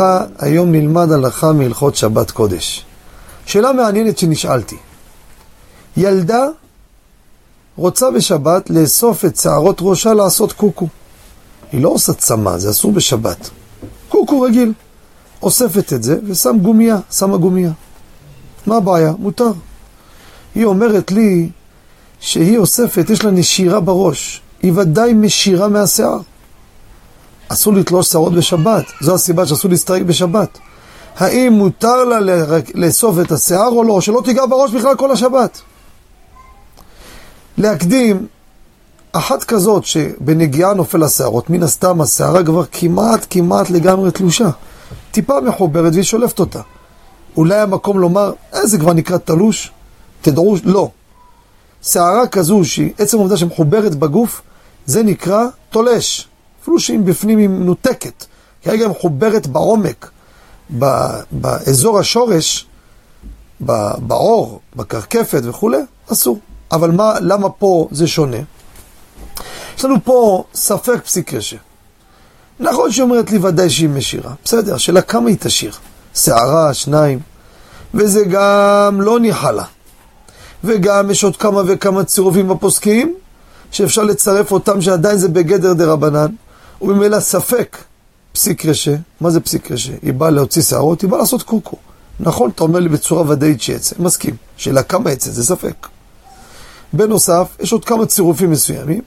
וברכה, היום נלמד הלכה מהלכות שבת קודש. שאלה מעניינת שנשאלתי. ילדה רוצה בשבת לאסוף את שערות ראשה לעשות קוקו. היא לא עושה צמא, זה אסור בשבת. קוקו רגיל. אוספת את זה ושם גומייה, שמה גומייה. מה הבעיה? מותר. היא אומרת לי שהיא אוספת, יש לה נשירה בראש. היא ודאי משירה מהשיער. אסור לתלוש שערות בשבת, זו הסיבה שאסור להסתרק בשבת. האם מותר לה לאסוף את השיער או לא, שלא תיגע בראש בכלל כל השבת. להקדים, אחת כזאת שבנגיעה נופל השערות, מן הסתם השערה כבר כמעט כמעט לגמרי תלושה. טיפה מחוברת והיא שולפת אותה. אולי המקום לומר, אה, זה כבר נקרא תלוש? תדעו, לא. שערה כזו, שהיא עצם העובדה שמחוברת בגוף, זה נקרא תולש. אפילו שאם בפנים היא מנותקת, היא מחוברת בעומק, באזור השורש, בעור, בקרקפת וכולי, אסור. אבל מה, למה פה זה שונה? יש לנו פה ספק פסיק רשע. נכון שהיא אומרת לי ודאי שהיא משירה, בסדר, השאלה כמה היא תשיר? שערה, שניים, וזה גם לא ניחלה. וגם יש עוד כמה וכמה צירופים בפוסקים, שאפשר לצרף אותם שעדיין זה בגדר דה רבנן, וממילא ספק פסיק רשע. מה זה פסיק רשע? היא באה להוציא שערות, היא באה לעשות קוקו. נכון, אתה אומר לי בצורה ודאית שיצא, מסכים. שאלה כמה יצא, זה ספק. בנוסף, יש עוד כמה צירופים מסוימים,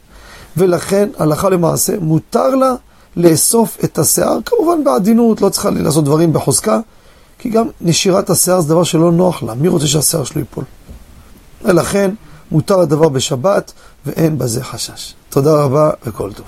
ולכן, הלכה למעשה, מותר לה לאסוף את השיער, כמובן בעדינות, לא צריכה לעשות דברים בחוזקה, כי גם נשירת השיער זה דבר שלא נוח לה, מי רוצה שהשיער שלו ייפול? ולכן, מותר הדבר בשבת, ואין בזה חשש. תודה רבה וכל טוב.